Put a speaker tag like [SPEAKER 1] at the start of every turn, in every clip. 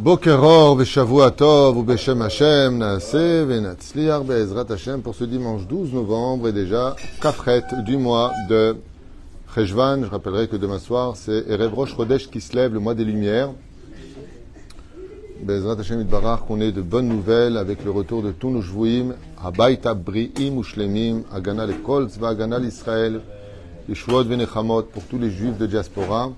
[SPEAKER 1] Bokeror Beshavua Tov ou Beshem Hashem Naase Venatzliar Be'ezrat Hashem pour ce dimanche 12 novembre et déjà Kafret du mois de Cheshvan. Je rappellerai que demain soir c'est Erev Rosh qui se lève, le mois des Lumières. Be'ezrat Hashem Itbarach qu'on ait de bonnes nouvelles avec le retour de tous nos Bri'im Ushlemim, Agana le Kol Tzva Agana l'Israël, Venechamot pour tous les Juifs de diaspora.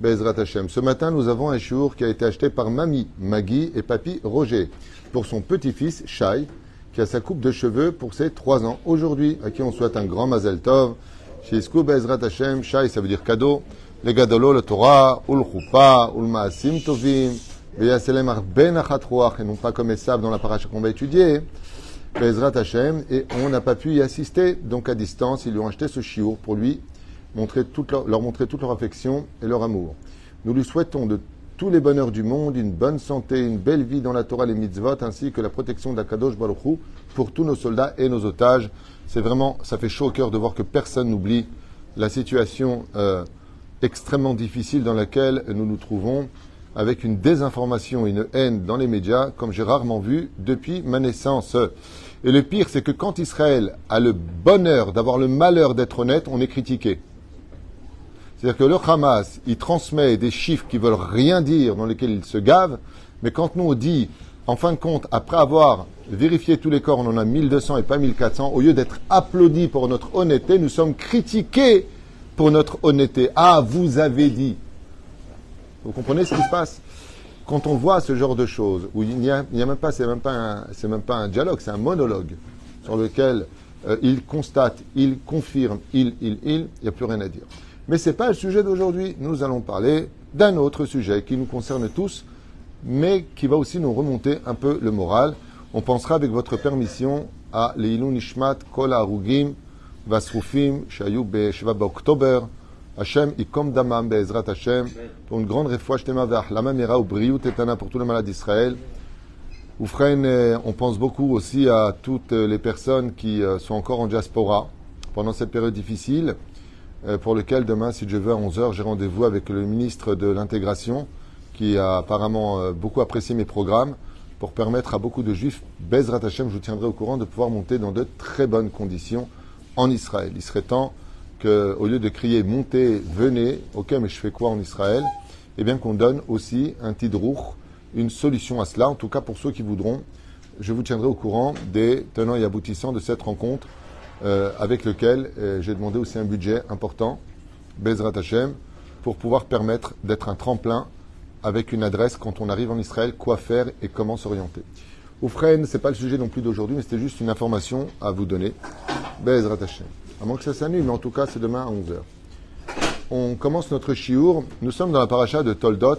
[SPEAKER 1] Bezrat Hashem. Ce matin, nous avons un chiour qui a été acheté par Mamie Maggie et Papy Roger pour son petit-fils Shai, qui a sa coupe de cheveux pour ses trois ans aujourd'hui, à qui on souhaite un grand Mazel Tov. Shisku Bezrat Hashem, Shai, ça veut dire cadeau. Le Gadolo, le Torah, Ul Chupa, Ul Maasim Tovim, Veyaselem Arben et non pas comme Esav dans la paracha qu'on va étudier. Bezrat Hashem, et on n'a pas pu y assister, donc à distance, ils lui ont acheté ce chiour pour lui montrer leur, montrer toute leur affection et leur amour. Nous lui souhaitons de tous les bonheurs du monde, une bonne santé, une belle vie dans la Torah, les mitzvot, ainsi que la protection d'Akadosh Baruch Hu pour tous nos soldats et nos otages. C'est vraiment, ça fait chaud au cœur de voir que personne n'oublie la situation euh, extrêmement difficile dans laquelle nous nous trouvons, avec une désinformation une haine dans les médias, comme j'ai rarement vu depuis ma naissance. Et le pire, c'est que quand Israël a le bonheur d'avoir le malheur d'être honnête, on est critiqué. C'est-à-dire que le Hamas, il transmet des chiffres qui veulent rien dire, dans lesquels il se gave, mais quand nous on dit, en fin de compte, après avoir vérifié tous les corps, on en a 1200 et pas 1400, au lieu d'être applaudis pour notre honnêteté, nous sommes critiqués pour notre honnêteté. Ah, vous avez dit. Vous comprenez ce qui se passe? Quand on voit ce genre de choses, où il n'y a, même pas, c'est même pas un, même pas un dialogue, c'est un monologue sur lequel euh, il constate, il confirme, il, il, il, il n'y a plus rien à dire. Mais ce n'est pas le sujet d'aujourd'hui. Nous allons parler d'un autre sujet qui nous concerne tous, mais qui va aussi nous remonter un peu le moral. On pensera avec votre permission à Leilun Nishmat Kol Arugim Vasrufim Shayu Sheva October. Hashem Ikom Damam Be'ezrat Hashem. Pour une grande refouach tema ve'achlama mera ou briut etana pour tous les malades d'Israël. Oufren, on pense beaucoup aussi à toutes les personnes qui sont encore en diaspora pendant cette période difficile pour lequel demain, si Dieu veut, à 11h, j'ai rendez-vous avec le ministre de l'Intégration, qui a apparemment beaucoup apprécié mes programmes, pour permettre à beaucoup de juifs, Bezrat Hashem, je vous tiendrai au courant, de pouvoir monter dans de très bonnes conditions en Israël. Il serait temps qu'au lieu de crier montez, venez, ok, mais je fais quoi en Israël? Eh bien qu'on donne aussi un tidrour, une solution à cela, en tout cas pour ceux qui voudront. Je vous tiendrai au courant des tenants et aboutissants de cette rencontre euh, avec lequel euh, j'ai demandé aussi un budget important, Bezrat Hashem, pour pouvoir permettre d'être un tremplin avec une adresse quand on arrive en Israël, quoi faire et comment s'orienter. Oufren, ce n'est pas le sujet non plus d'aujourd'hui, mais c'était juste une information à vous donner. Bezrat Hashem. À moins que ça s'annule, mais en tout cas, c'est demain à 11h. On commence notre chiour. Nous sommes dans la paracha de Toldot.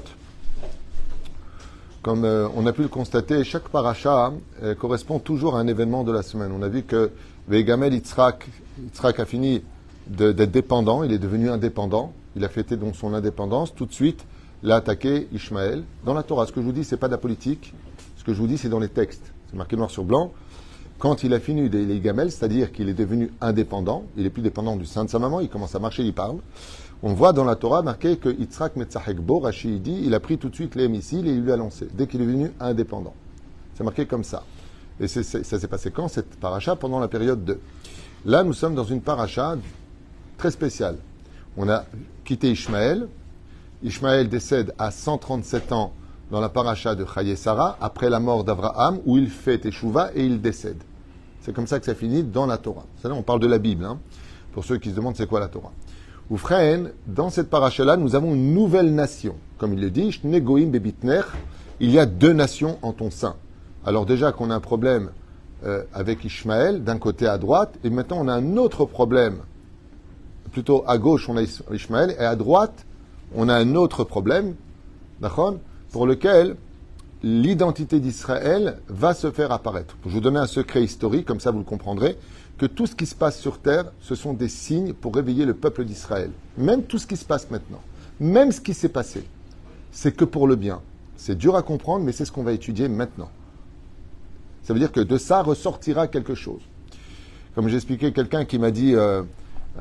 [SPEAKER 1] Comme euh, on a pu le constater, chaque paracha correspond toujours à un événement de la semaine. On a vu que Vegamel Yitzhak, Yitzhak a fini d'être dépendant, il est devenu indépendant, il a fêté donc son indépendance, tout de suite, l'a attaqué Ishmaël. Dans la Torah, ce que je vous dis, c'est pas de la politique, ce que je vous dis, c'est dans les textes. C'est marqué noir sur blanc. Quand il a fini les gamelles, c'est-à-dire qu'il est devenu indépendant, il est plus dépendant du sein de sa maman, il commence à marcher, il parle. On voit dans la Torah marqué que Yitzhak Metzahekbo, Rachid dit, il a pris tout de suite les missiles et il lui a lancé, dès qu'il est devenu indépendant. C'est marqué comme ça. Et ça s'est passé quand Cette paracha? Pendant la période 2. Là, nous sommes dans une paracha très spéciale. On a quitté Ishmaël. Ishmaël décède à 137 ans dans la paracha de Chaye Sarah, après la mort d'Abraham, où il fait Teshuvah et il décède. C'est comme ça que ça finit dans la Torah. Ça, on parle de la Bible, hein, pour ceux qui se demandent c'est quoi la Torah. Oufren, dans cette paracha-là, nous avons une nouvelle nation. Comme il le dit, il y a deux nations en ton sein. Alors déjà qu'on a un problème euh, avec Ishmaël, d'un côté à droite, et maintenant on a un autre problème. Plutôt à gauche, on a Ishmaël, et à droite, on a un autre problème, d'accord pour lequel l'identité d'Israël va se faire apparaître. Je vous donner un secret historique, comme ça vous le comprendrez, que tout ce qui se passe sur terre, ce sont des signes pour réveiller le peuple d'Israël. Même tout ce qui se passe maintenant, même ce qui s'est passé, c'est que pour le bien. C'est dur à comprendre, mais c'est ce qu'on va étudier maintenant. Ça veut dire que de ça ressortira quelque chose. Comme j'ai expliqué, quelqu'un qui m'a dit, euh,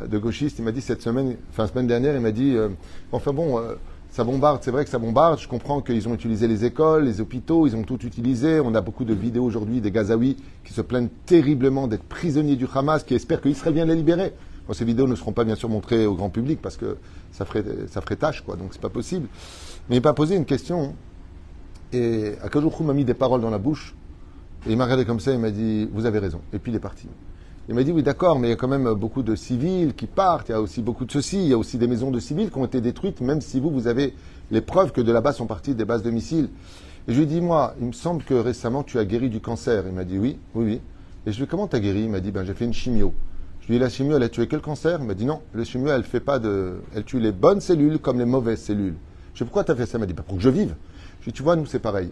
[SPEAKER 1] de gauchiste, il m'a dit cette semaine, enfin semaine dernière, il m'a dit, euh, enfin bon, euh, ça bombarde, c'est vrai que ça bombarde. Je comprends qu'ils ont utilisé les écoles, les hôpitaux, ils ont tout utilisé. On a beaucoup de vidéos aujourd'hui des Gazaouis qui se plaignent terriblement d'être prisonniers du Hamas, qui espèrent qu'Israël vienne les libérer. Bon, ces vidéos ne seront pas bien sûr montrées au grand public parce que ça ferait, ça ferait tâche, quoi. Donc c'est pas possible. Mais il m'a posé une question et Akajourou m'a mis des paroles dans la bouche et il m'a regardé comme ça, il m'a dit Vous avez raison. Et puis il est parti. Il m'a dit Oui, d'accord, mais il y a quand même beaucoup de civils qui partent, il y a aussi beaucoup de ceci, il y a aussi des maisons de civils qui ont été détruites, même si vous, vous avez les preuves que de là-bas sont parties des bases de missiles. Et je lui ai dit Moi, il me semble que récemment tu as guéri du cancer. Il m'a dit Oui, oui, oui. Et je lui ai dit Comment tu as guéri? Il m'a dit Ben, j'ai fait une chimio. Je lui ai dit La chimio, elle a tué quel cancer? Il m'a dit Non, la chimio, elle fait pas de. Elle tue les bonnes cellules comme les mauvaises cellules. Je lui ai dit Pourquoi tu as fait ça? Il m'a dit ben, Pour que je vive. Je lui ai dit Tu vois, nous, c'est pareil.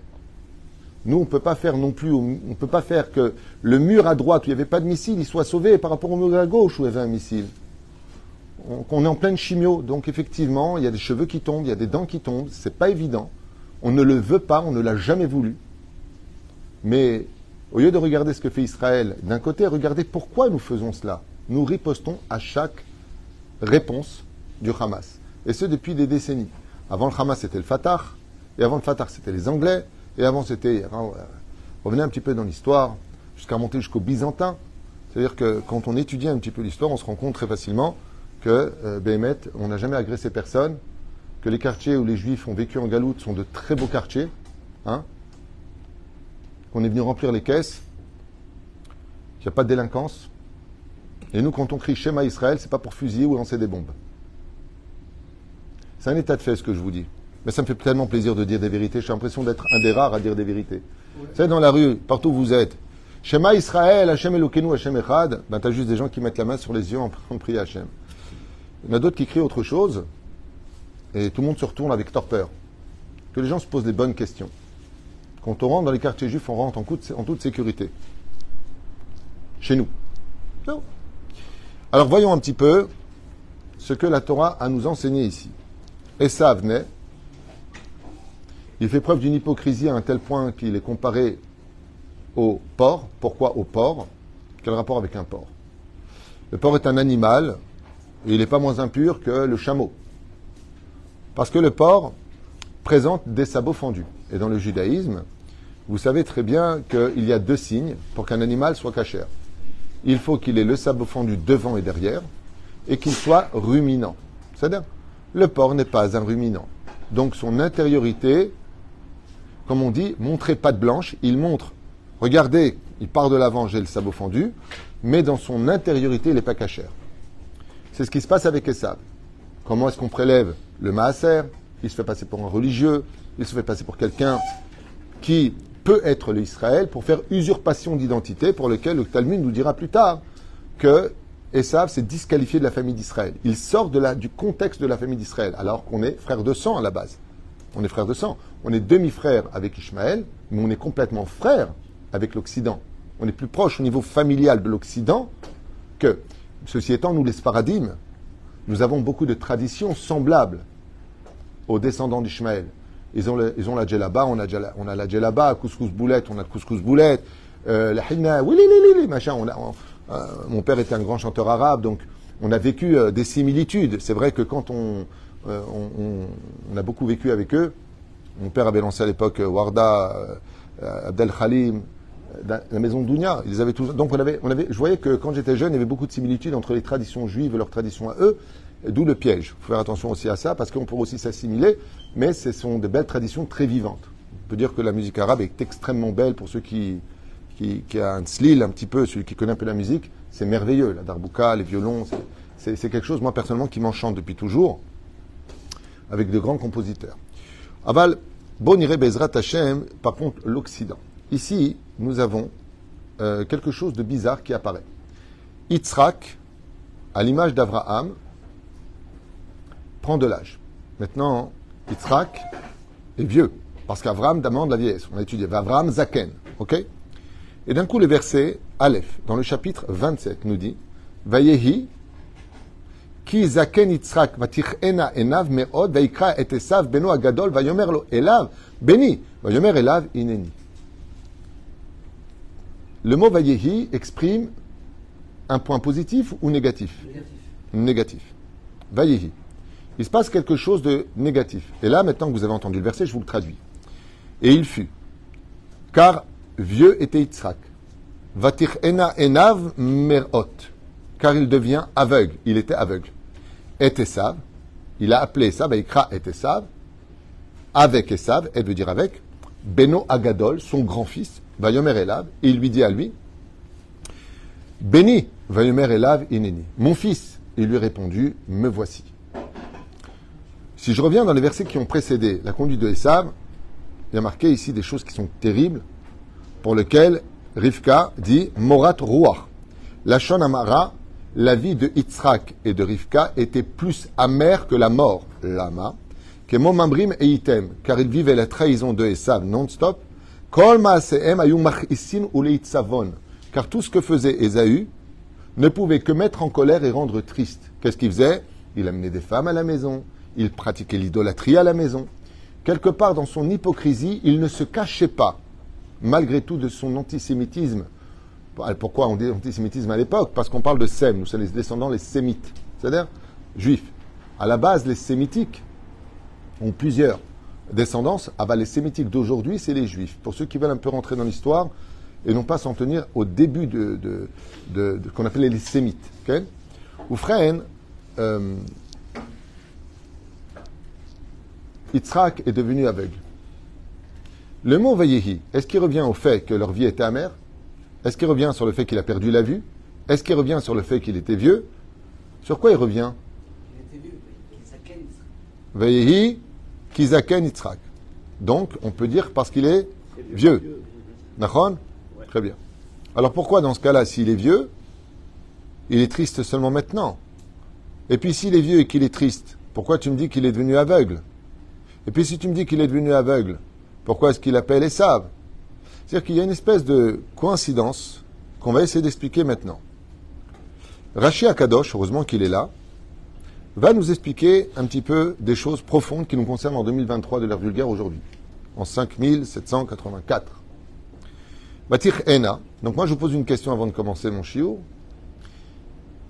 [SPEAKER 1] Nous, on ne peut pas faire non plus, on ne peut pas faire que le mur à droite où il n'y avait pas de missile, il soit sauvé par rapport au mur à gauche où il y avait un missile. On, est en pleine chimio, donc effectivement, il y a des cheveux qui tombent, il y a des dents qui tombent, c'est pas évident. On ne le veut pas, on ne l'a jamais voulu. Mais au lieu de regarder ce que fait Israël, d'un côté, regardez pourquoi nous faisons cela. Nous ripostons à chaque réponse du Hamas. Et ce depuis des décennies. Avant le Hamas, c'était le Fatah, et avant le Fatah, c'était les Anglais, et avant, c'était. Revenez un petit peu dans l'histoire, jusqu'à monter jusqu'au Byzantin. C'est-à-dire que quand on étudie un petit peu l'histoire, on se rend compte très facilement que euh, on n'a jamais agressé personne, que les quartiers où les Juifs ont vécu en Galoute sont de très beaux quartiers, hein, qu'on est venu remplir les caisses, qu'il n'y a pas de délinquance. Et nous, quand on crie Shema Israël, c'est pas pour fusiller ou lancer des bombes. C'est un état de fait, ce que je vous dis. Mais ça me fait tellement plaisir de dire des vérités. J'ai l'impression d'être un des rares à dire des vérités. Vous savez, dans la rue, partout où vous êtes, Shema Israël, Hashem Elokeinu, Hashem Echad, ben t'as juste des gens qui mettent la main sur les yeux en, priant Hashem. Il y en a d'autres qui crient autre chose, et tout le monde se retourne avec torpeur. Que les gens se posent des bonnes questions. Quand on rentre dans les quartiers juifs, on rentre en, toute sécurité. Chez nous. Alors voyons un petit peu ce que la Torah a nous enseigné ici. Et ça venait il fait preuve d'une hypocrisie à un tel point qu'il est comparé au porc. Pourquoi au porc? Quel rapport avec un porc? Le porc est un animal et il n'est pas moins impur que le chameau. Parce que le porc présente des sabots fendus. Et dans le judaïsme, vous savez très bien qu'il y a deux signes pour qu'un animal soit cachère. Il faut qu'il ait le sabot fendu devant et derrière et qu'il soit ruminant. C'est-à-dire, le porc n'est pas un ruminant. Donc son intériorité comme on dit, montrez de blanche. Il montre, regardez, il part de l'avant, j'ai le sabot fendu, mais dans son intériorité, il n'est pas cachère. C'est ce qui se passe avec Esav. Comment est-ce qu'on prélève le maaser? Il se fait passer pour un religieux, il se fait passer pour quelqu'un qui peut être l'Israël pour faire usurpation d'identité, pour lequel le Talmud nous dira plus tard que Esav s'est disqualifié de la famille d'Israël. Il sort du contexte de la famille d'Israël, alors qu'on est frère de sang à la base. On est frère de sang. On est demi-frère avec Ishmaël, mais on est complètement frère avec l'Occident. On est plus proche au niveau familial de l'Occident que, ceci étant, nous les Sparadim, nous avons beaucoup de traditions semblables aux descendants d'Ishmaël. Ils ont, ils ont la djellaba, on a, on a la djellaba, couscous boulette, on a couscous boulette, euh, la hinna, oui, oui, machin. On euh, mon père était un grand chanteur arabe, donc on a vécu euh, des similitudes. C'est vrai que quand on, euh, on, a beaucoup vécu avec eux. Mon père avait lancé à l'époque euh, Warda, euh, Abdel Khalim, la maison Dounia. Ils avaient tous. Donc on avait, on avait, je voyais que quand j'étais jeune, il y avait beaucoup de similitudes entre les traditions juives et leurs traditions à eux. D'où le piège. Il faut faire attention aussi à ça parce qu'on pourrait aussi s'assimiler, mais ce sont de belles traditions très vivantes. On peut dire que la musique arabe est extrêmement belle pour ceux qui, qui, qui a un slil un petit peu, celui qui connaît un peu la musique. C'est merveilleux, la darbouka, les violons. C'est quelque chose, moi personnellement, qui m'enchante depuis toujours avec de grands compositeurs. Aval, Bonire Bezrat Hashem, par contre, l'Occident. Ici, nous avons euh, quelque chose de bizarre qui apparaît. Yitzhak, à l'image d'Abraham, prend de l'âge. Maintenant, Yitzhak est vieux, parce qu'Abraham demande la vieillesse. On a étudié Abraham Zaken, ok? Et d'un coup, le verset Aleph, dans le chapitre 27, nous dit Vayehi כי זקן יצחק ותכהנה עיניו מאוד, ויקרא את עשיו בנו הגדול, ויאמר לו אליו, בני, ויאמר אליו, הנני. Le mot Vayehi exprime un point positif ou négatif Négatif. Négatif. Vayehi. Il se passe quelque chose de négatif. Et là, maintenant que vous avez entendu le verset, je vous le traduis. Et il fut, car vieux était Yitzhak. Vatir ena enav merot, car il devient aveugle. Il était aveugle. Et Esav, il a appelé Esav, Ikra et Esav, avec Esav, elle veut dire avec, Beno Agadol, son grand-fils, Vayomer Elav, et il lui dit à lui, Béni, Vayomer Elav ineni. Mon fils, il lui répondu, me voici. Si je reviens dans les versets qui ont précédé la conduite de Esav, il y a marqué ici des choses qui sont terribles, pour lesquelles Rivka dit Morat Ruach. La la vie de Yitzhak et de Rivka était plus amère que la mort, Lama, que Momambrim et Item, car ils vivaient la trahison de Esav non-stop. Car tout ce que faisait Esaü ne pouvait que mettre en colère et rendre triste. Qu'est-ce qu'il faisait? Il amenait des femmes à la maison, il pratiquait l'idolâtrie à la maison. Quelque part dans son hypocrisie, il ne se cachait pas, malgré tout, de son antisémitisme. Pourquoi on dit antisémitisme à l'époque Parce qu'on parle de Sem, nous sommes les descendants, les sémites, c'est-à-dire juifs. À la base, les sémitiques ont plusieurs descendances. Ah bah, les sémitiques d'aujourd'hui, c'est les juifs. Pour ceux qui veulent un peu rentrer dans l'histoire et non pas s'en tenir au début de, de, qu'on appelait les sémites. Okay Ou euh, Yitzhak est devenu aveugle. Le mot Vayehi, est-ce qu'il revient au fait que leur vie était amère? Est-ce qu'il revient sur le fait qu'il a perdu la vue? Est-ce qu'il revient sur le fait qu'il était vieux? Sur quoi il revient? Il était vieux, Vayehi, Kizaken Yitzhak. Donc, on peut dire parce qu'il est vieux. Nachon? Très bien. Alors pourquoi dans ce cas-là, s'il est vieux, il est triste seulement maintenant? Et puis s'il est vieux et qu'il est triste, pourquoi tu me dis qu'il est devenu aveugle? Et puis si tu me dis qu'il est devenu aveugle, pourquoi est-ce qu'il appelle Esav? C'est-à-dire qu'il y a une espèce de coïncidence qu'on va essayer d'expliquer maintenant. Rashi Akadosh, heureusement qu'il est là, va nous expliquer un petit peu des choses profondes qui nous concernent en 2023 de l'ère vulgaire aujourd'hui, en 5784. Batir Ena. Donc moi je vous pose une question avant de commencer mon chiot.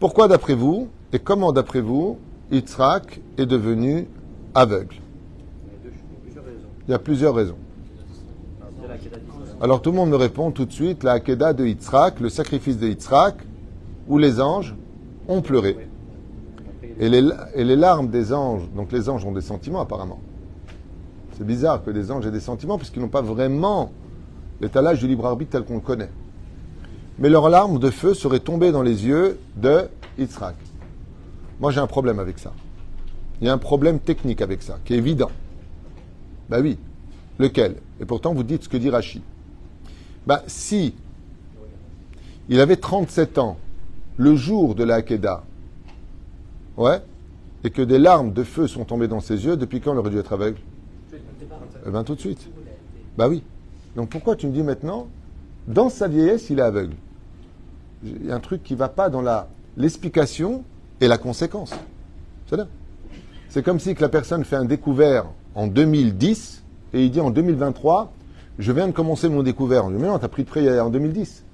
[SPEAKER 1] Pourquoi d'après vous, et comment d'après vous, Yitzhak est devenu aveugle? Il y a plusieurs raisons. Alors tout le monde me répond tout de suite, la Hakeda de Yitzhak, le sacrifice de Yitzhak, où les anges ont pleuré. Et les, et les, larmes des anges, donc les anges ont des sentiments apparemment. C'est bizarre que les anges aient des sentiments puisqu'ils n'ont pas vraiment l'étalage du libre arbitre tel qu'on le connaît. Mais leurs larmes de feu seraient tombées dans les yeux de Yitzhak. Moi j'ai un problème avec ça. Il y a un problème technique avec ça, qui est évident. Ben oui. Lequel? Et pourtant, vous dites ce que dit Rachi. Ben, si il avait 37 ans le jour de la ouais, et que des larmes de feu sont tombées dans ses yeux, depuis quand il aurait dû être aveugle? Eh bien, tout de suite. Ben oui. Donc pourquoi tu me dis maintenant, dans sa vieillesse, il est aveugle? Il y a un truc qui ne va pas dans l'explication et la conséquence. C'est C'est comme si la personne fait un découvert en 2010 et il dit en 2023, je viens de commencer mon découvert. On dit, mais non, t'as pris près en 2010.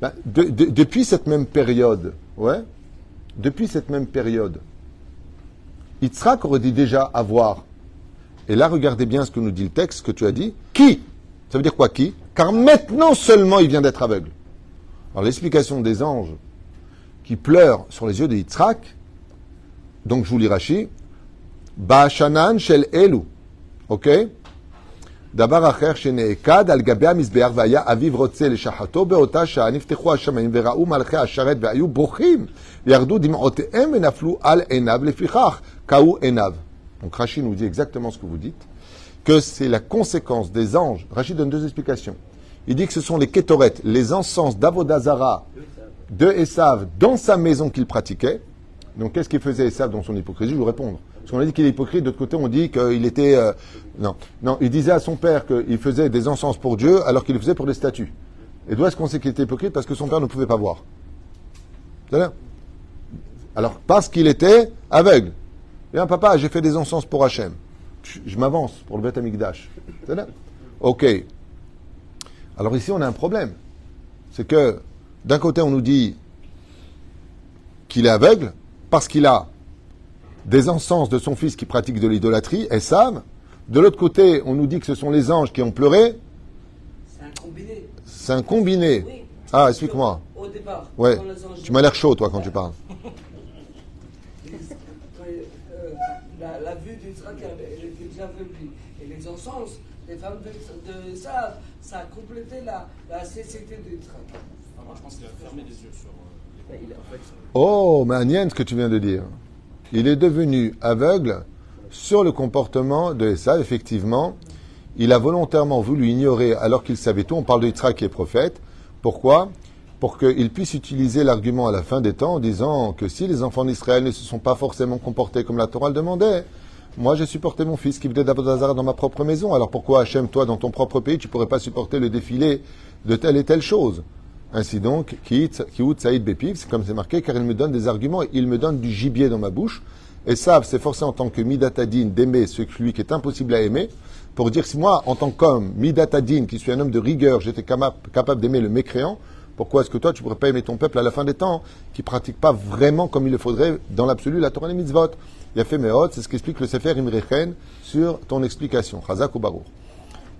[SPEAKER 1] Ben, depuis cette même période, ouais, depuis cette même période, Yitzhak aurait dit déjà avoir. Et là, regardez bien ce que nous dit le texte, que tu as dit. Qui? Ça veut dire quoi qui? Car maintenant seulement il vient d'être aveugle. Alors l'explication des anges qui pleurent sur les yeux de Yitzhak, donc je vous lis Rashi, Ba'ashanan shel elu. Ok? דבר אחר שנעקד על גבי המזבח והיה אביו רוצה לשחטו באותה שעה נפתחו השמיים וראו מלכי השרת והיו בוכים וירדו דמעותיהם ונפלו על עיניו לפיכך קהו עיניו. Donc Rachid nous dit exactement ce que vous dites, que c'est la conséquence des anges. Rachid donne deux explications. Il dit que ce sont les kétorettes, les encens d'Avodazara de Esav dans sa maison qu'il pratiquait. Donc qu'est-ce qu'il faisait Esav dans son hypocrisie Je vais vous répondre. Parce qu'on a dit qu'il est hypocrite, d'autre côté on dit qu'il était... Euh, non, non, il disait à son père qu'il faisait des encens pour Dieu alors qu'il le faisait pour des statues. Et d'où est-ce qu'on sait qu'il était hypocrite? Parce que son père ne pouvait pas voir. Alors, parce qu'il était aveugle. Et un papa, j'ai fait des encens pour Hachem. Je, m'avance pour le Beth Amikdash. Ok. Alors ici, on a un problème. C'est que, d'un côté, on nous dit qu'il est aveugle parce qu'il a des encens de son fils qui pratique de l'idolâtrie, Esav. De l'autre côté, on nous dit que ce sont les anges qui ont pleuré.
[SPEAKER 2] C'est un combiné.
[SPEAKER 1] C'est un combiné.
[SPEAKER 2] Oui.
[SPEAKER 1] Ah, explique-moi.
[SPEAKER 2] Au départ,
[SPEAKER 1] Ouais.
[SPEAKER 2] quand les anges-
[SPEAKER 1] Tu m'as l'air chaud, toi, quand tu parles.
[SPEAKER 2] Euh, la, la vue d'Israël, elle était déjà venue. Et les encens, les femmes de, de ça, ça a complété la, la cécité d'Israël.
[SPEAKER 3] Ah, moi, je pense qu'il a fermé les yeux sur euh, les
[SPEAKER 2] fait,
[SPEAKER 1] Oh, Manienne, ce que tu viens de dire. Il est devenu aveugle sur le comportement de Esav, effectivement. Il a volontairement voulu ignorer alors qu'il savait tout. On parle de Yitzhak qui est prophète. Pourquoi? Pour qu'il puisse utiliser l'argument à la fin des temps en disant que si les enfants d'Israël ne se sont pas forcément comportés comme la Torah le demandait, moi j'ai supporté mon fils qui venait d'Abodazar dans ma propre maison. Alors pourquoi Hachem, toi, dans ton propre pays, tu pourrais pas supporter le défilé de telle et telle chose? Ainsi donc, Saïd Bepiv, c'est comme c'est marqué, car il me donne des arguments, il me donne du gibier dans ma bouche. Et ça, c'est forcé en tant que Midatadine d'aimer celui qui est impossible à aimer, pour dire si moi, en tant qu'homme, Midatadine, qui suis un homme de rigueur, j'étais capable d'aimer le mécréant, pourquoi est-ce que toi, tu pourrais pas aimer ton peuple à la fin des temps, qui pratique pas vraiment comme il le faudrait, dans l'absolu, la Torah et les mitzvot? Il a fait c'est ce qu'explique le Sefer Imrechen sur ton explication, Chazak ou Baruch.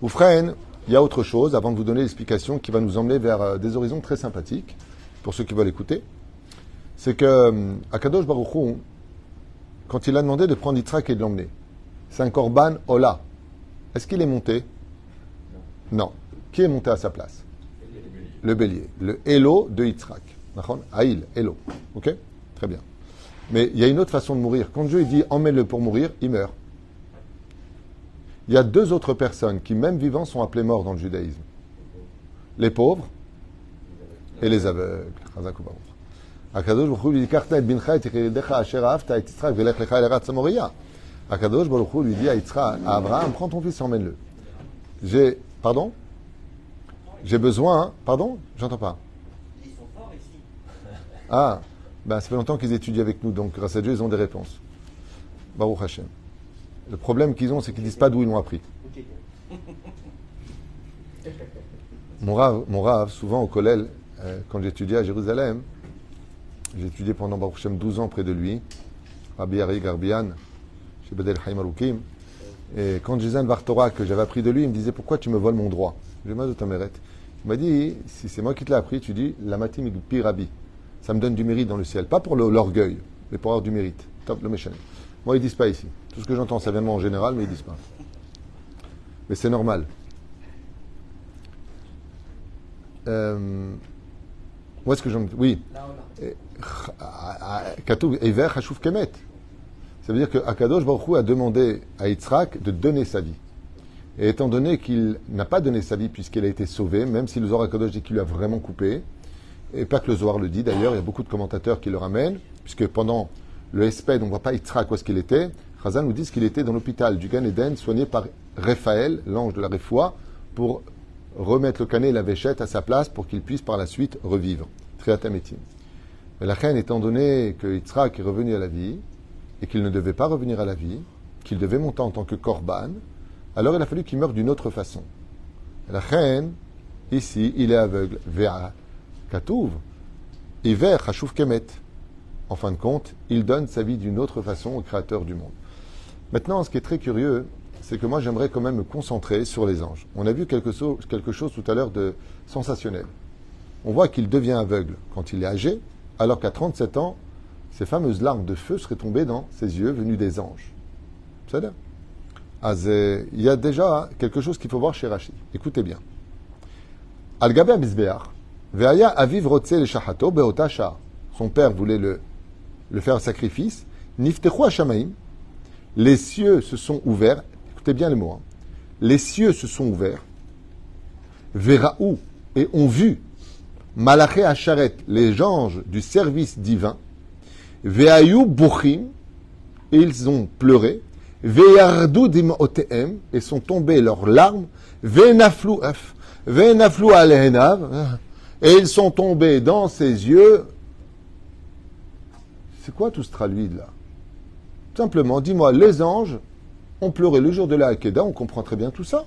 [SPEAKER 1] Oufren, il y a autre chose, avant de vous donner l'explication qui va nous emmener vers euh, des horizons très sympathiques, pour ceux qui veulent écouter. C'est que euh, Akadosh Baruch Hu, quand il a demandé de prendre Yitzhak et de l'emmener, c'est un korban Ola. Est-ce qu'il est monté? Non. Qui est monté à sa place? Le bélier. Le Elo de Yitzhak. Aïl, Elo. Ok? Très bien. Mais il y a une autre façon de mourir. Quand Dieu dit emmène-le pour mourir, il meurt. Il y a deux autres personnes qui, même vivants, sont appelées morts dans le judaïsme. Les pauvres et les aveugles. Dit, Karta et bincha et tichiledecha asher ahavta et Yitzhak velech lecha el eretz Moria. Akadosh Baruch Hu lui dit à Yitzhak, à Abraham, prends ton fils et emmène-le. J'ai, pardon? J'ai besoin, pardon? J'entends pas.
[SPEAKER 3] Ils sont forts ici.
[SPEAKER 1] Ah, ben ça fait longtemps qu'ils étudient avec nous, donc grâce à Dieu, ils ont des réponses. Baruch Hashem. Le problème qu'ils ont, c'est qu'ils disent pas d'où ils l'ont appris. Mon rave, mon rave, souvent au collège, euh, quand j'étudiais à Jérusalem, j'ai étudié pendant Baruch Hashem 12 ans près de lui, Rabbi Ari Garbian, chez Bedel Haïm Arukim. Et quand je disais un Torah que j'avais appris de lui, il me disait Pourquoi tu me voles mon droit? Je ai dit Tameret. Il m'a dit Si c'est moi qui te l'ai appris, tu dis La matim pi Rabbi. Ça me donne du mérite dans le ciel. Pas pour l'orgueil, mais pour avoir du mérite. Top le méchant. Moi, ils disent pas ici. Tout ce que j'entends, ça vient de moi en général, mais ils disent pas. Mais c'est normal. Euh, où est-ce que j'en... Oui.
[SPEAKER 2] là, on a.
[SPEAKER 1] Katoub, Ever Hashuv Kemet. Ça veut dire que Akadosh Baruch a demandé à Yitzhak de donner sa vie. Et étant donné qu'il n'a pas donné sa vie puisqu'il a été sauvé, même si le Zohar Akadosh dit qu'il lui a vraiment coupé, et pas que le Zohar le dit d'ailleurs, il y a beaucoup de commentateurs qui le ramènent, puisque pendant le Esped, on ne voit pas Yitzhak où est-ce qu'il était. Chazan nous dit qu'il était dans l'hôpital du Gan Eden, soigné par Raphaël, l'ange de la Réfoua, pour remettre le canet et la véchette à sa place pour qu'il puisse par la suite revivre. Triatametim. Mais la reine, étant donné que Yitzhak est revenu à la vie, et qu'il ne devait pas revenir à la vie, qu'il devait monter en tant que korban, alors il a fallu qu'il meure d'une autre façon. La reine, ici, il est aveugle. Vea katouv, hiver chashuv kemet. En fin de compte, il donne sa vie d'une autre façon au Créateur du monde. Maintenant, ce qui est très curieux, c'est que moi, j'aimerais quand même me concentrer sur les anges. On a vu quelque chose, quelque chose tout à l'heure de sensationnel. On voit qu'il devient aveugle quand il est âgé, alors qu'à 37 ans, ces fameuses larmes de feu seraient tombées dans ses yeux venus des anges. C'est ça Il y a déjà quelque chose qu'il faut voir chez Rachid. Écoutez bien. Veaya Aviv. Son père voulait le, le faire sacrifice. Hashamaim. Les cieux se sont ouverts. Écoutez bien les mots. hein. Les cieux se sont ouverts. Veraou et ont vu Malaché Hacharet, les anges du service divin. Veayu Buchim, et ils ont pleuré. Veyardu dim'otehem, et sont tombées leurs larmes. Venaflu af, venaflu alehenav, et ils sont tombés dans ses yeux. C'est quoi tout ce traduit là Simplement, dis-moi, les anges ont pleuré le jour de la Hakeda, on comprend très bien tout ça.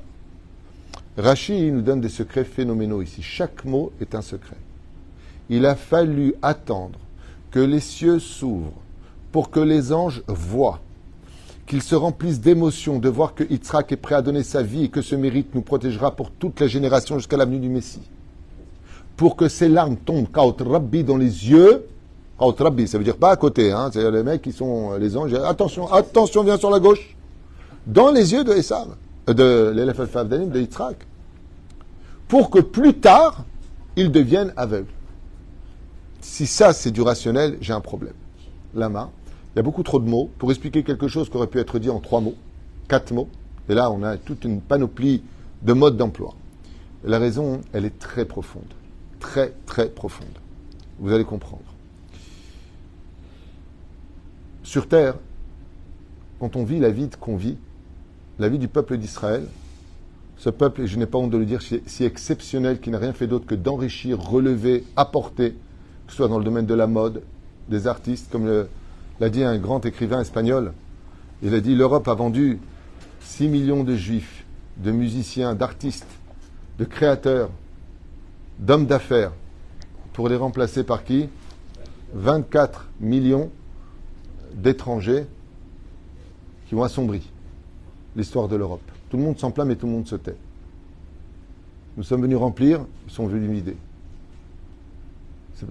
[SPEAKER 1] Rachid nous donne des secrets phénoménaux ici. Chaque mot est un secret. Il a fallu attendre que les cieux s'ouvrent pour que les anges voient, qu'ils se remplissent d'émotion de voir que Yitzhak est prêt à donner sa vie et que ce mérite nous protégera pour toute la génération jusqu'à l'avenue du Messie. Pour que ces larmes tombent, Rabbi, dans les yeux. Kaut Rabbi, ça veut dire pas à côté, hein, c'est les mecs qui sont les anges. Attention, attention, viens sur la gauche. Dans les yeux de Esav, euh, de l'élève Danim, de Yitzhak. Pour que plus tard, ils deviennent aveugles. Si ça, c'est du rationnel, j'ai un problème. Lama, il y a beaucoup trop de mots pour expliquer quelque chose qui aurait pu être dit en trois mots, quatre mots. Et là, on a toute une panoplie de modes d'emploi. La raison, elle est très profonde. Très, très profonde. Vous allez comprendre. Sur Terre, quand on vit la vie qu'on vit, la vie du peuple d'Israël, ce peuple, et je n'ai pas honte de le dire, si exceptionnel, qui n'a rien fait d'autre que d'enrichir, relever, apporter, que ce soit dans le domaine de la mode, des artistes, comme l'a dit un grand écrivain espagnol. Il a dit l'Europe a vendu 6 millions de juifs, de musiciens, d'artistes, de créateurs, d'hommes d'affaires, pour les remplacer par qui? 24 millions d'étrangers qui ont assombri l'histoire de l'Europe. Tout le monde s'en plaint, mais tout le monde se tait. Nous sommes venus remplir, ils sont venus vider.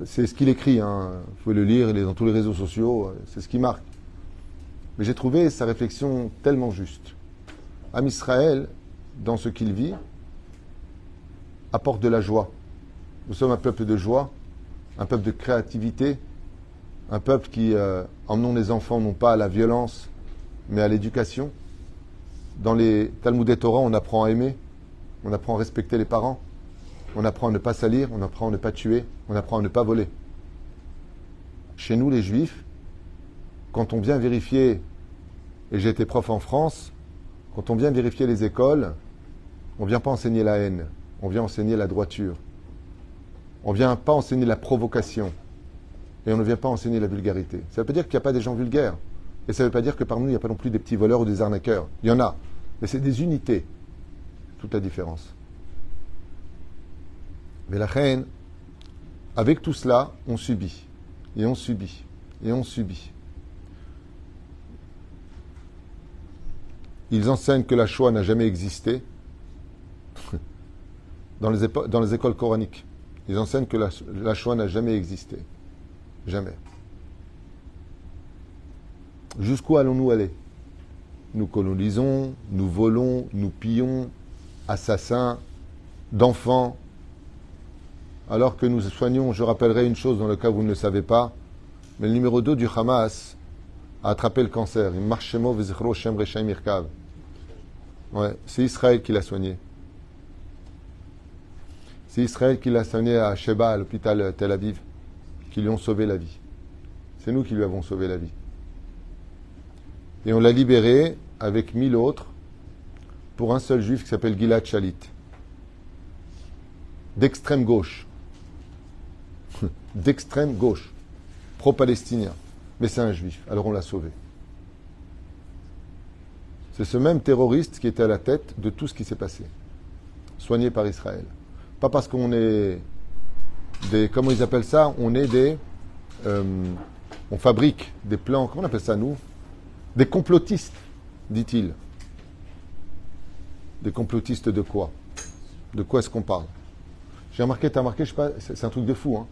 [SPEAKER 1] C'est ce qu'il écrit, hein. vous pouvez le lire, il est dans tous les réseaux sociaux, c'est ce qui marque. Mais j'ai trouvé sa réflexion tellement juste. Am Israël, dans ce qu'il vit, apporte de la joie. Nous sommes un peuple de joie, un peuple de créativité, un peuple qui, euh, emmenons les enfants non pas à la violence, mais à l'éducation. Dans les Talmud et Torah, on apprend à aimer, on apprend à respecter les parents, on apprend à ne pas salir, on apprend à ne pas tuer, on apprend à ne pas voler. Chez nous, les juifs, quand on vient vérifier, et j'ai été prof en France, quand on vient vérifier les écoles, on ne vient pas enseigner la haine, on vient enseigner la droiture. On ne vient pas enseigner la provocation. Et on ne vient pas enseigner la vulgarité. Ça ne veut pas dire qu'il n'y a pas des gens vulgaires. Et ça ne veut pas dire que parmi nous, il n'y a pas non plus des petits voleurs ou des arnaqueurs. Il y en a. Mais c'est des unités. Toute la différence. Mais la reine, avec tout cela, on subit. Et on subit. Et on subit. Ils enseignent que la Shoah n'a jamais existé dans les, écoles coraniques. Ils enseignent que la Shoah n'a jamais existé. Jamais. Jusqu'où allons-nous aller? Nous colonisons, nous volons, nous pillons, assassins d'enfants, alors que nous soignons, je rappellerai une chose dans le cas où vous ne le savez pas, mais le numéro 2 du Hamas a attrapé le cancer. Ouais, c'est Israël qui l'a soigné. C'est Israël qui l'a soigné à Sheba, à l'hôpital Tel Aviv, qui lui ont sauvé la vie. C'est nous qui lui avons sauvé la vie. Et on l'a libéré avec mille autres pour un seul juif qui s'appelle Gilad Shalit, d'extrême gauche d'extrême gauche, pro-palestinien. Mais c'est un juif, alors on l'a sauvé. C'est ce même terroriste qui était à la tête de tout ce qui s'est passé, soigné par Israël. Pas parce qu'on est comment ils appellent ça? On est des, euh, on fabrique des plans, comment on appelle ça nous? Des complotistes, dit-il. Des complotistes de quoi? De quoi est-ce qu'on parle? J'ai remarqué, tu as remarqué, c'est un truc de fou, hein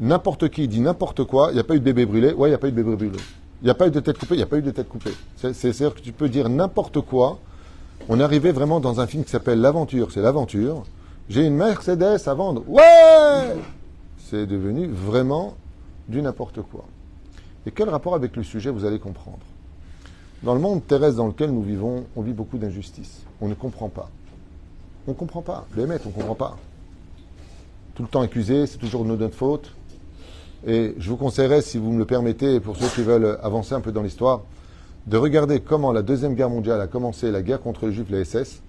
[SPEAKER 1] n'importe qui dit n'importe quoi, il n'y a pas eu de bébé brûlé, ouais, il n'y a pas eu de bébé brûlé. Il n'y a pas eu de tête coupée, il n'y a pas eu de tête coupée. C'est-à-dire que tu peux dire n'importe quoi. On est arrivé vraiment dans un film qui s'appelle L'aventure, c'est l'aventure. J'ai une Mercedes à vendre. Ouais C'est devenu vraiment du n'importe quoi. Et quel rapport avec le sujet vous allez comprendre? Dans le monde terrestre dans lequel nous vivons, on vit beaucoup d'injustices. On ne comprend pas. On ne comprend pas. Le on ne comprend pas tout le temps accusé, c'est toujours de notre faute. Et je vous conseillerais, si vous me le permettez, pour ceux qui veulent avancer un peu dans l'histoire, de regarder comment la Deuxième Guerre mondiale a commencé, la guerre contre les Juifs, la SS.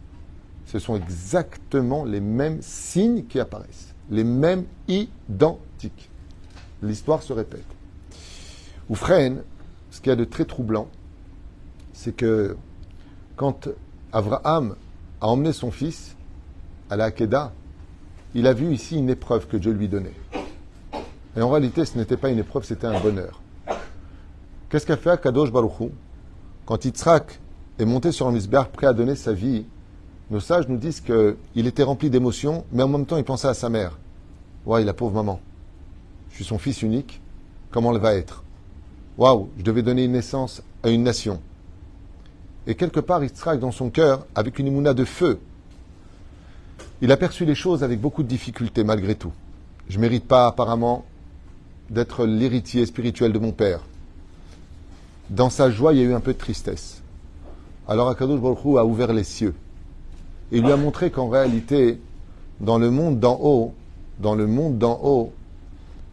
[SPEAKER 1] Ce sont exactement les mêmes signes qui apparaissent, les mêmes identiques. L'histoire se répète. Ou freine, ce qu'il y a de très troublant, c'est que quand Abraham a emmené son fils à la Hakeda, il a vu ici une épreuve que Dieu lui donnait. Et en réalité, ce n'était pas une épreuve, c'était un bonheur. Qu'est-ce qu'a fait Akadosh Baruchou Quand Yitzhak est monté sur un misbéach prêt à donner sa vie, nos sages nous disent qu'il était rempli d'émotions, mais en même temps il pensait à sa mère. Ouais, la pauvre maman. Je suis son fils unique. Comment elle va être Waouh, je devais donner une naissance à une nation. Et quelque part, Yitzhak, dans son cœur, avec une imuna de feu, il a perçu les choses avec beaucoup de difficultés malgré tout. Je ne mérite pas apparemment d'être l'héritier spirituel de mon père. Dans sa joie, il y a eu un peu de tristesse. Alors Akadosh Baruch a ouvert les cieux. Il lui a montré qu'en réalité, dans le monde d'en haut, dans le monde d'en haut,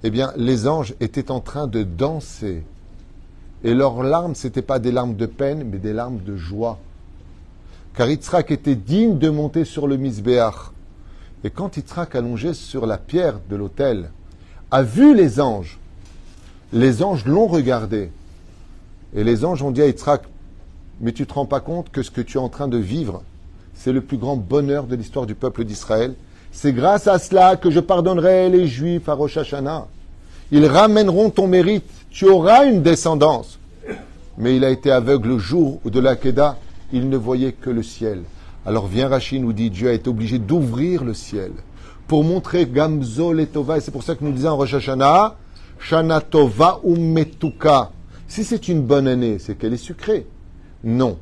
[SPEAKER 1] eh bien, les anges étaient en train de danser. Et leurs larmes, ce n'étaient pas des larmes de peine, mais des larmes de joie. Car Yitzhak était digne de monter sur le Misbéach. Et quand Yitzhak, allongé sur la pierre de l'autel, a vu les anges, les anges l'ont regardé. Et les anges ont dit à Yitzhak, mais tu ne te rends pas compte que ce que tu es en train de vivre, c'est le plus grand bonheur de l'histoire du peuple d'Israël. C'est grâce à cela que je pardonnerai les Juifs à Rosh Hashanah. Ils ramèneront ton mérite. Tu auras une descendance. Mais il a été aveugle le jour de la Kedah. Il ne voyait que le ciel. Alors vient Rachid nous dit Dieu a été obligé d'ouvrir le ciel pour montrer Gamzol et Tova. Et c'est pour ça que nous disons en Rosh Hashanah Shana Tova Metuka. Si c'est une bonne année, c'est qu'elle est sucrée. Non.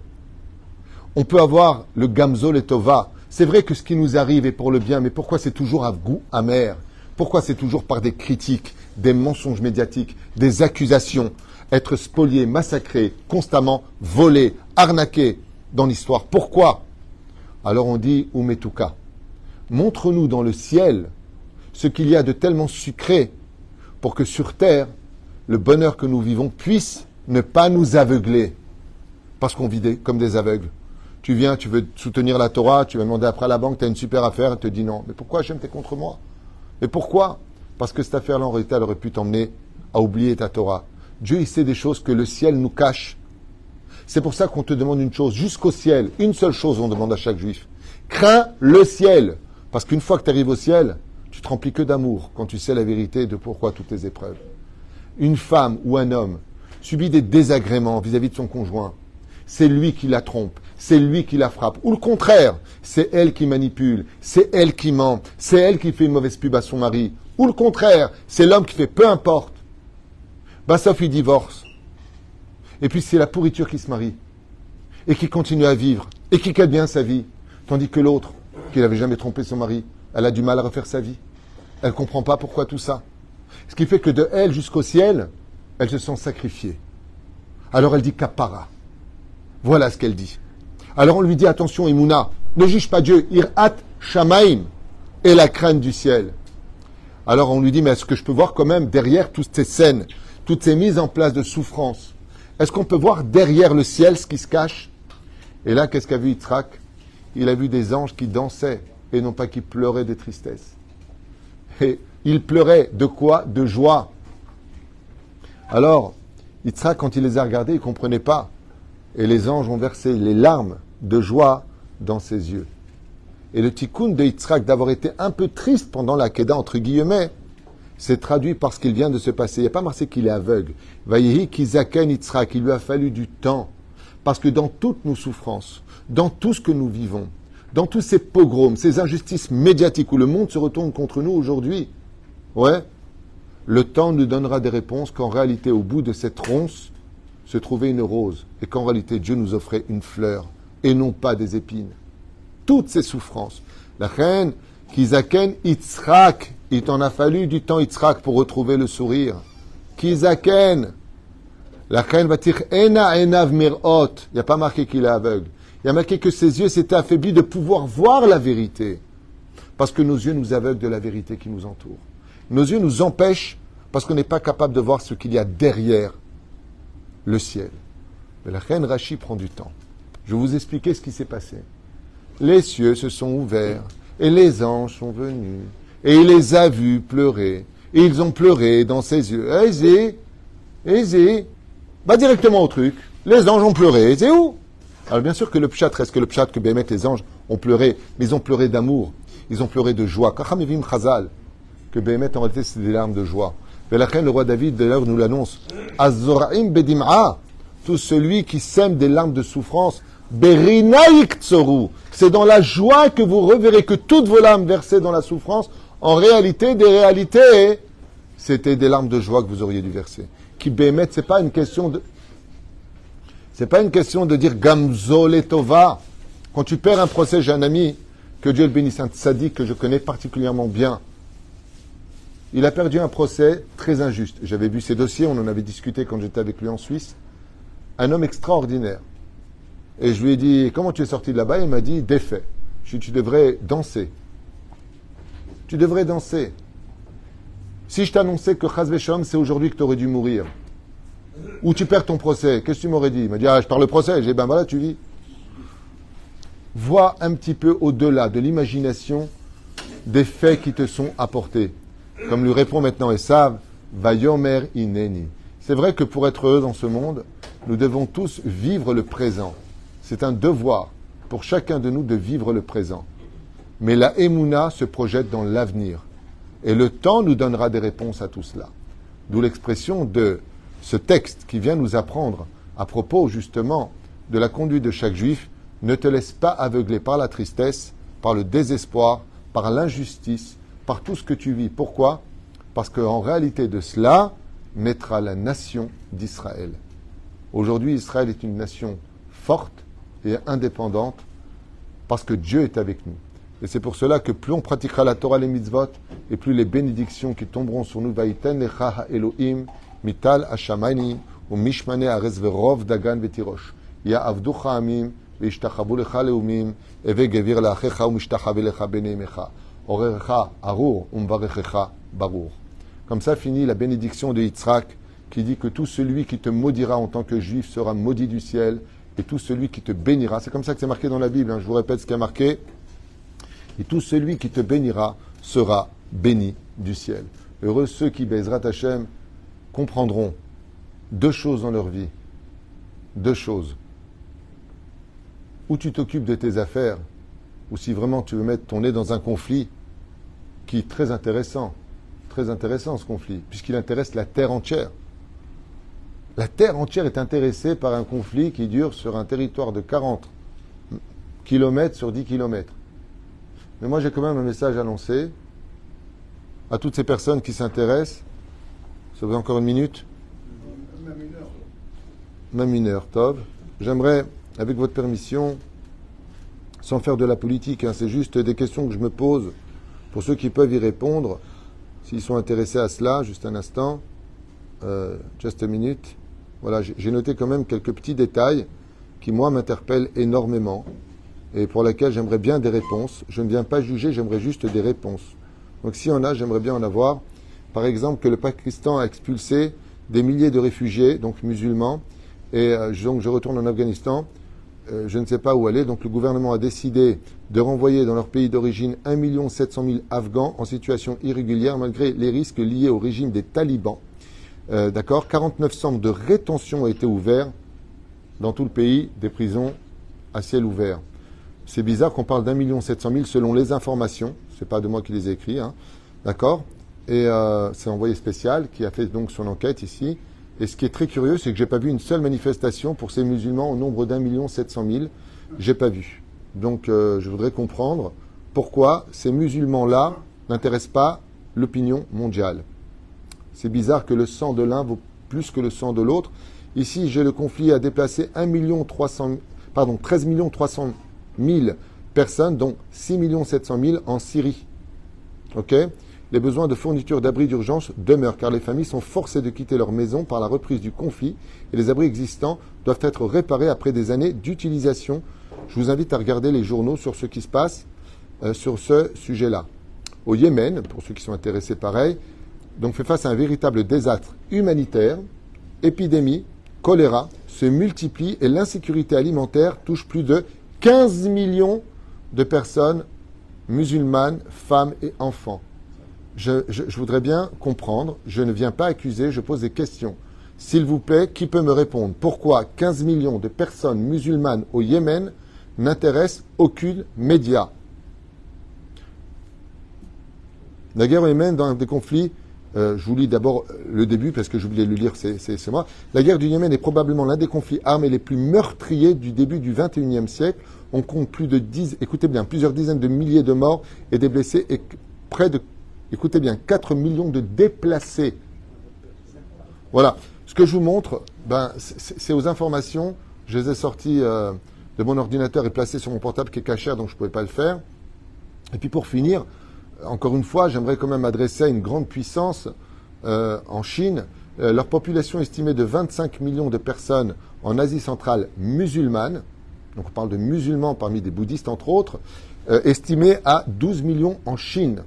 [SPEAKER 1] On peut avoir le Gamzol et Tova. C'est vrai que ce qui nous arrive est pour le bien, mais pourquoi c'est toujours à goût amer? Pourquoi c'est toujours par des critiques des mensonges médiatiques, des accusations, être spolié, massacré, constamment volé, arnaqué dans l'histoire. Pourquoi? Alors on dit Umetuka. Montre-nous dans le ciel ce qu'il y a de tellement sucré pour que sur terre, le bonheur que nous vivons puisse ne pas nous aveugler. Parce qu'on vit comme des aveugles. Tu viens, tu veux soutenir la Torah, tu vas demander après à la banque, tu as une super affaire, elle te dit non. Mais pourquoi Hachem, t'es contre moi? Mais pourquoi? Parce que cette affaire-là, en réalité, elle aurait pu t'emmener à oublier ta Torah. Dieu, il sait des choses que le ciel nous cache. C'est pour ça qu'on te demande une chose, jusqu'au ciel. Une seule chose, on demande à chaque juif. Crains le ciel. Parce qu'une fois que tu arrives au ciel, tu te remplis que d'amour quand tu sais la vérité de pourquoi toutes tes épreuves. Une femme ou un homme subit des désagréments vis-à-vis de son conjoint. C'est lui qui la trompe, c'est lui qui la frappe. Ou le contraire, c'est elle qui manipule, c'est elle qui ment, c'est elle qui fait une mauvaise pub à son mari, ou le contraire, c'est l'homme qui fait peu importe. Bah, il divorce. Et puis c'est la pourriture qui se marie. Et qui continue à vivre. Et qui gagne bien sa vie. Tandis que l'autre, qui n'avait jamais trompé son mari, elle a du mal à refaire sa vie. Elle ne comprend pas pourquoi tout ça. Ce qui fait que de elle jusqu'au ciel, elle se sent sacrifiée. Alors elle dit kapara. Voilà ce qu'elle dit. Alors on lui dit attention, Imuna, ne juge pas Dieu. Irat shamaim. Et la crainte du ciel. Alors on lui dit, mais est-ce que je peux voir quand même derrière toutes ces scènes, toutes ces mises en place de souffrance, est-ce qu'on peut voir derrière le ciel ce qui se cache? Et là, qu'est-ce qu'a vu Yitzhak? Il a vu des anges qui dansaient et non pas qui pleuraient de tristesse. Et il pleurait de quoi? De joie. Alors, Yitzhak, quand il les a regardés, il ne comprenait pas. Et les anges ont versé les larmes de joie dans ses yeux. Et le tikkun de Yitzhak d'avoir été un peu triste pendant la Keda, entre guillemets, c'est traduit par ce qu'il vient de se passer. Il n'y a pas marqué qu'il est aveugle. Vayehi kizaken Yitzhak, il lui a fallu du temps. Parce que dans toutes nos souffrances, dans tout ce que nous vivons, dans tous ces pogroms, ces injustices médiatiques où le monde se retourne contre nous aujourd'hui, ouais, le temps nous donnera des réponses qu'en réalité, au bout de cette ronce, se trouvait une rose, et qu'en réalité, Dieu nous offrait une fleur, et non pas des épines toutes ces souffrances. La reine, Kizaken Yitzhak, il t'en a fallu du temps Yitzhak pour retrouver le sourire. Kizaken, la reine va dire Ena Enav Mirot. Il n'y a pas marqué qu'il est aveugle. Il y a marqué que ses yeux s'étaient affaiblis de pouvoir voir la vérité. Parce que nos yeux nous aveuglent de la vérité qui nous entoure. Nos yeux nous empêchent parce qu'on n'est pas capable de voir ce qu'il y a derrière le ciel. Mais la reine Rachi prend du temps. Je vais vous expliquer ce qui s'est passé les cieux se sont ouverts, et les anges sont venus, et il les a vus pleurer, et ils ont pleuré dans ses yeux. Aisé, aisé, va directement au truc. Les anges ont pleuré, c'est où? Alors bien sûr que le pchat reste que le pchat que Bémet, les anges ont pleuré, mais ils ont pleuré d'amour, ils ont pleuré de joie. Chazal, que Bémet en réalité c'est des larmes de joie. Le roi David, d'ailleurs, nous l'annonce. Azoraim bedim'a, tout celui qui sème des larmes de souffrance, berinaik tsoru. C'est dans la joie que vous reverrez que toutes vos larmes versées dans la souffrance, en réalité, des réalités, c'était des larmes de joie que vous auriez dû verser. Qui bémet, c'est pas une question de, c'est pas une question de dire gamzo letova. Quand tu perds un procès, j'ai un ami, que Dieu le bénisse, un sadique que je connais particulièrement bien. Il a perdu un procès très injuste. J'avais vu ses dossiers, on en avait discuté quand j'étais avec lui en Suisse. Un homme extraordinaire. Et je lui ai dit, comment tu es sorti de là-bas? Il m'a dit, défait. Je tu devrais danser. Tu devrais danser. Si je t'annonçais que Chazvesham, c'est aujourd'hui que tu aurais dû mourir, ou tu perds ton procès, qu'est-ce que tu m'aurais dit? Il m'a dit, ah, je perds le procès. J'ai dit, ben voilà, tu vis. Vois un petit peu au-delà de l'imagination des faits qui te sont apportés. Comme lui répond maintenant Esav, Vayomer ineni. C'est vrai que pour être heureux dans ce monde, nous devons tous vivre le présent. C'est un devoir pour chacun de nous de vivre le présent. Mais la Emouna se projette dans l'avenir. Et le temps nous donnera des réponses à tout cela. D'où l'expression de ce texte qui vient nous apprendre à propos justement de la conduite de chaque juif. Ne te laisse pas aveugler par la tristesse, par le désespoir, par l'injustice, par tout ce que tu vis. Pourquoi? Parce qu'en réalité de cela naîtra la nation d'Israël. Aujourd'hui, Israël est une nation forte et indépendante parce que Dieu est avec nous. Et c'est pour cela que plus on pratiquera la Torah les mitzvot, et plus les bénédictions qui tomberont sur nous, Elohim, mital ou mishmane arez verov dagan vetirosh. Ya avducha amim, ou. Comme ça finit la bénédiction de Yitzhak qui dit que tout celui qui te maudira en tant que juif sera maudit du ciel et tout celui qui te bénira, c'est comme ça que c'est marqué dans la Bible, hein. je vous répète ce qui est marqué, et tout celui qui te bénira sera béni du ciel. Heureux ceux qui, Bezrat Hashem, comprendront deux choses dans leur vie. Deux choses. Où tu t'occupes de tes affaires ou si vraiment tu veux mettre ton nez dans un conflit qui est très intéressant, très intéressant ce conflit, puisqu'il intéresse la terre entière. La terre entière est intéressée par un conflit qui dure sur un territoire de 40 km sur 10 km. Mais moi j'ai quand même un message à lancer à toutes ces personnes qui s'intéressent. Ça vous encore une minute? Même une heure. Même une heure, Tov. J'aimerais, avec votre permission, sans faire de la politique. Hein. C'est juste des questions que je me pose pour ceux qui peuvent y répondre, s'ils sont intéressés à cela. Juste un instant. Euh, just a minute. Voilà, j'ai noté quand même quelques petits détails qui, moi, m'interpellent énormément et pour lesquels j'aimerais bien des réponses. Je ne viens pas juger, j'aimerais juste des réponses. Donc, si on a, j'aimerais bien en avoir. Par exemple, que le Pakistan a expulsé des milliers de réfugiés, donc musulmans, et euh, donc je retourne en Afghanistan. Euh, je ne sais pas où aller. Donc le gouvernement a décidé de renvoyer dans leur pays d'origine 1 700 000 Afghans en situation irrégulière malgré les risques liés au régime des talibans. Euh, d'accord 49 centres de rétention ont été ouverts dans tout le pays, des prisons à ciel ouvert. C'est bizarre qu'on parle d'un million sept cent mille selon les informations. C'est pas de moi qui les ai écrits, hein. d'accord Et euh, c'est envoyé spécial qui a fait donc son enquête ici. Et ce qui est très curieux, c'est que j'ai pas vu une seule manifestation pour ces musulmans au nombre d'un million sept cent mille. J'ai pas vu. Donc, euh, je voudrais comprendre pourquoi ces musulmans-là n'intéressent pas l'opinion mondiale. C'est bizarre que le sang de l'un vaut plus que le sang de l'autre. Ici, j'ai le conflit à déplacer 1 million 300, pardon, 13 millions 300 000 personnes, dont 6 millions 700 000 en Syrie. Les besoins de fourniture d'abris d'urgence demeurent car les familles sont forcées de quitter leur maison par la reprise du conflit et les abris existants doivent être réparés après des années d'utilisation. Je vous invite à regarder les journaux sur ce qui se passe euh, sur ce sujet-là. Au Yémen, pour ceux qui sont intéressés pareil, donc fait face à un véritable désastre humanitaire, épidémie, choléra se multiplie et l'insécurité alimentaire touche plus de 15 millions de personnes musulmanes, femmes et enfants je, voudrais bien comprendre, je ne viens pas accuser, je pose des questions. S'il vous plaît, qui peut me répondre? Pourquoi 15 millions de personnes musulmanes au Yémen n'intéressent aucune média La guerre au Yémen, dans des conflits Euh, je vous lis d'abord le début parce que j'oubliais de le lire, c'est- moi. La guerre du Yémen est probablement l'un des conflits armés les plus meurtriers du début du XXIe siècle. On compte plus de 10, écoutez bien, plusieurs dizaines de milliers de morts et des blessés et près de, écoutez bien, 4 millions de déplacés. Voilà. Ce que je vous montre, ben, c'est c'est aux informations. Je les ai sorties euh, de mon ordinateur et placées sur mon portable qui est caché, donc je ne pouvais pas le faire. Et puis pour finir, encore une fois, j'aimerais quand même m'adresser à une grande puissance euh, en Chine. Euh, leur population estimée de 25 millions de personnes en Asie centrale musulmane, donc on parle de musulmans parmi des bouddhistes entre autres, euh, estimée à 12 millions en Chine.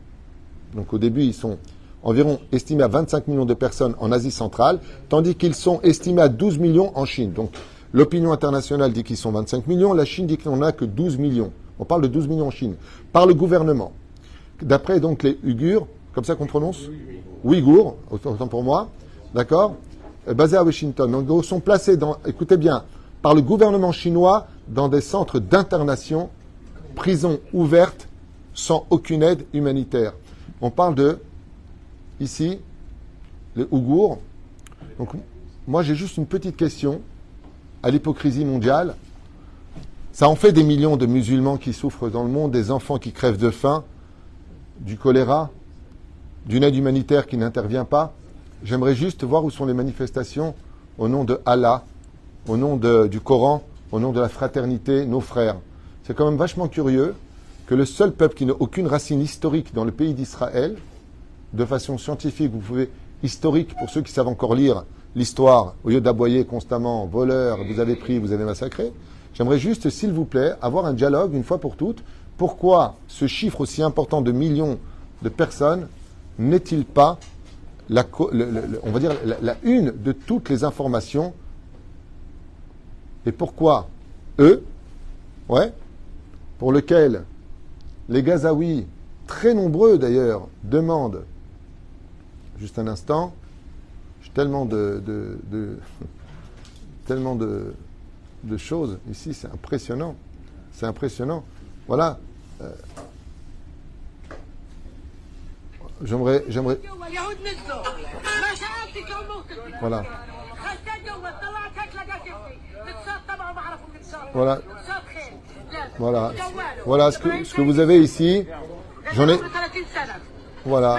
[SPEAKER 1] Donc au début, ils sont environ estimés à 25 millions de personnes en Asie centrale, tandis qu'ils sont estimés à 12 millions en Chine. Donc l'opinion internationale dit qu'ils sont 25 millions, la Chine dit qu'il n'en a que 12 millions. On parle de 12 millions en Chine, par le gouvernement. D'après donc les Uyghurs, comme ça qu'on prononce Ouïghours, autant pour moi, d'accord euh, Basés à Washington. Donc sont placés dans, écoutez bien, par le gouvernement chinois dans des centres d'internation, prisons ouvertes, sans aucune aide humanitaire. On parle de, ici, les Ouïghours. Donc, moi, j'ai juste une petite question à l'hypocrisie mondiale. Ça en fait des millions de musulmans qui souffrent dans le monde, des enfants qui crèvent de faim, du choléra, d'une aide humanitaire qui n'intervient pas. J'aimerais juste voir où sont les manifestations au nom de Allah, au nom du Coran, au nom de la fraternité, nos frères. C'est quand même vachement curieux que le seul peuple qui n'a aucune racine historique dans le pays d'Israël, de façon scientifique, vous pouvez, historique, pour ceux qui savent encore lire l'histoire, au lieu d'aboyer constamment, voleur, vous avez pris, vous avez massacré, j'aimerais juste, s'il vous plaît, avoir un dialogue une fois pour toutes. Pourquoi ce chiffre aussi important de millions de personnes n'est-il pas la, on va dire la, une de toutes les informations Et pourquoi eux, ouais, pour lequel les Gazaouis, très nombreux d'ailleurs, demandent, juste un instant, tellement de, de, de tellement de, de, choses ici, c'est impressionnant. C'est impressionnant. Voilà. Euh, j'aimerais. Voilà. Voilà. Voilà. Voilà ce que, ce que vous avez ici. J'en ai. Voilà.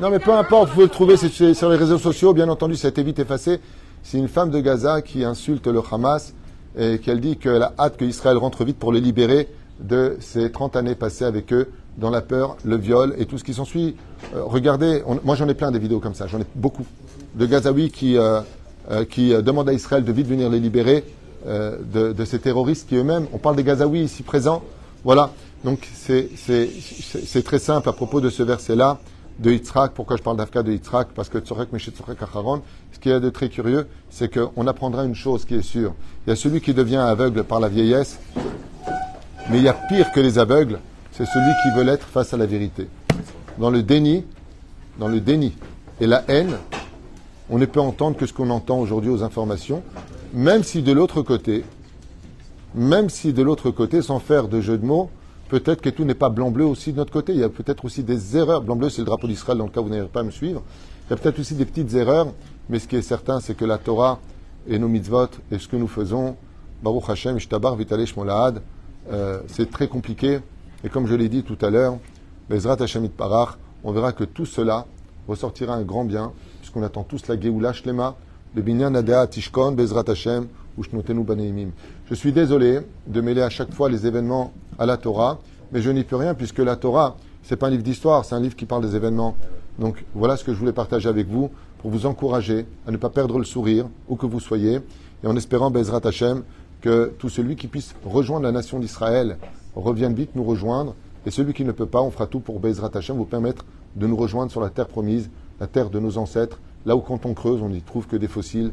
[SPEAKER 1] Non, mais peu importe, vous pouvez le trouver sur les réseaux sociaux. Bien entendu, ça a été vite effacé. C'est une femme de Gaza qui insulte le Hamas et qu'elle dit qu'elle a hâte qu'Israël rentre vite pour les libérer de ces 30 années passées avec eux dans la peur, le viol et tout ce qui s'ensuit. Euh, regardez, moi j'en ai plein des vidéos comme ça, j'en ai beaucoup. De Gazaouis qui, euh, euh, qui demandent à Israël de vite venir les libérer de, de, ces terroristes qui eux-mêmes, on parle des Gazaouis ici présents, voilà. Donc c'est très simple à propos de ce verset-là de Yitzhak. Pourquoi je parle d'Afka de Yitzhak? Parce que Tzorek Meshet Tzorek Acharon, ce qui est de très curieux, c'est qu'on apprendra une chose qui est sûre. Il y a celui qui devient aveugle par la vieillesse, mais il y a pire que les aveugles, c'est celui qui veut l'être face à la vérité. Dans le déni, dans le déni et la haine, on ne peut entendre que ce qu'on entend aujourd'hui aux informations, même si de l'autre côté, même si de l'autre côté, sans faire de jeu de mots, peut-être que tout n'est pas blanc-bleu aussi de notre côté. Il y a peut-être aussi des erreurs. Blanc-bleu, c'est le drapeau d'Israël dans le cas où vous n'arrivez pas à me suivre. Il y a peut-être aussi des petites erreurs, mais ce qui est certain, c'est que la Torah et nos mitzvot et ce que nous faisons, Baruch Hashem, Ishtabar, Vitale, Shmolahad, euh, c'est très compliqué. Et comme je l'ai dit tout à l'heure, Bezrat Hashem Parach, on verra que tout cela ressortira un grand bien, puisqu'on attend tous la Geoula Shlema, le Binyan Adea Tishkon, Bezrat Hashem. Je suis désolé de mêler à chaque fois les événements à la Torah, mais je n'y peux rien, puisque la Torah, c'est pas un livre d'histoire, c'est un livre qui parle des événements. Donc voilà ce que je voulais partager avec vous, pour vous encourager à ne pas perdre le sourire, où que vous soyez, et en espérant, Bezrat Hashem, que tout celui qui puisse rejoindre la nation d'Israël revienne vite nous rejoindre. Et celui qui ne peut pas, on fera tout pour Bezrat Hashem vous permettre de nous rejoindre sur la terre promise, la terre de nos ancêtres, là où quand on creuse, on n'y trouve que des fossiles,